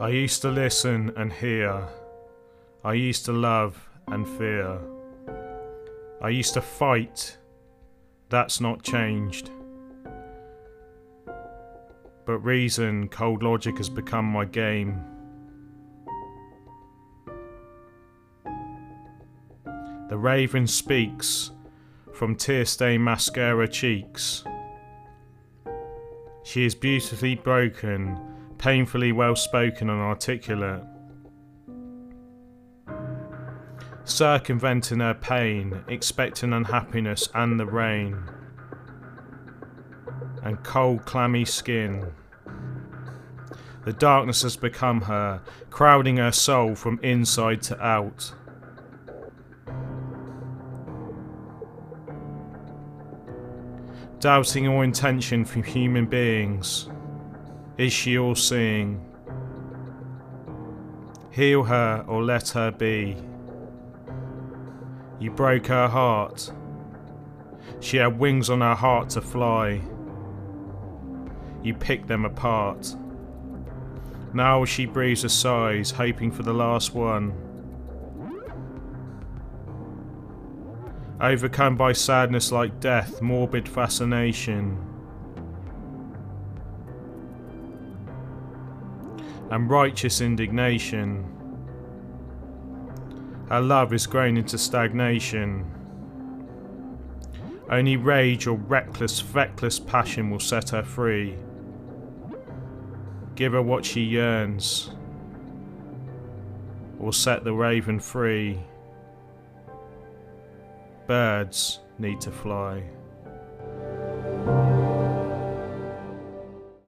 I used to listen and hear. I used to love and fear. I used to fight. That's not changed. But reason, cold logic has become my game. The raven speaks from tear stained mascara cheeks. She is beautifully broken, painfully well spoken and articulate. Circumventing her pain, expecting unhappiness and the rain. And cold, clammy skin. The darkness has become her, crowding her soul from inside to out. doubting all intention from human beings. Is she all seeing? Heal her or let her be. You broke her heart. She had wings on her heart to fly. You picked them apart. Now she breathes her sighs, hoping for the last one. overcome by sadness like death, morbid fascination. And righteous indignation. Her love is grown into stagnation. Only rage or reckless, feckless passion will set her free. Give her what she yearns, or set the raven free birds need to fly.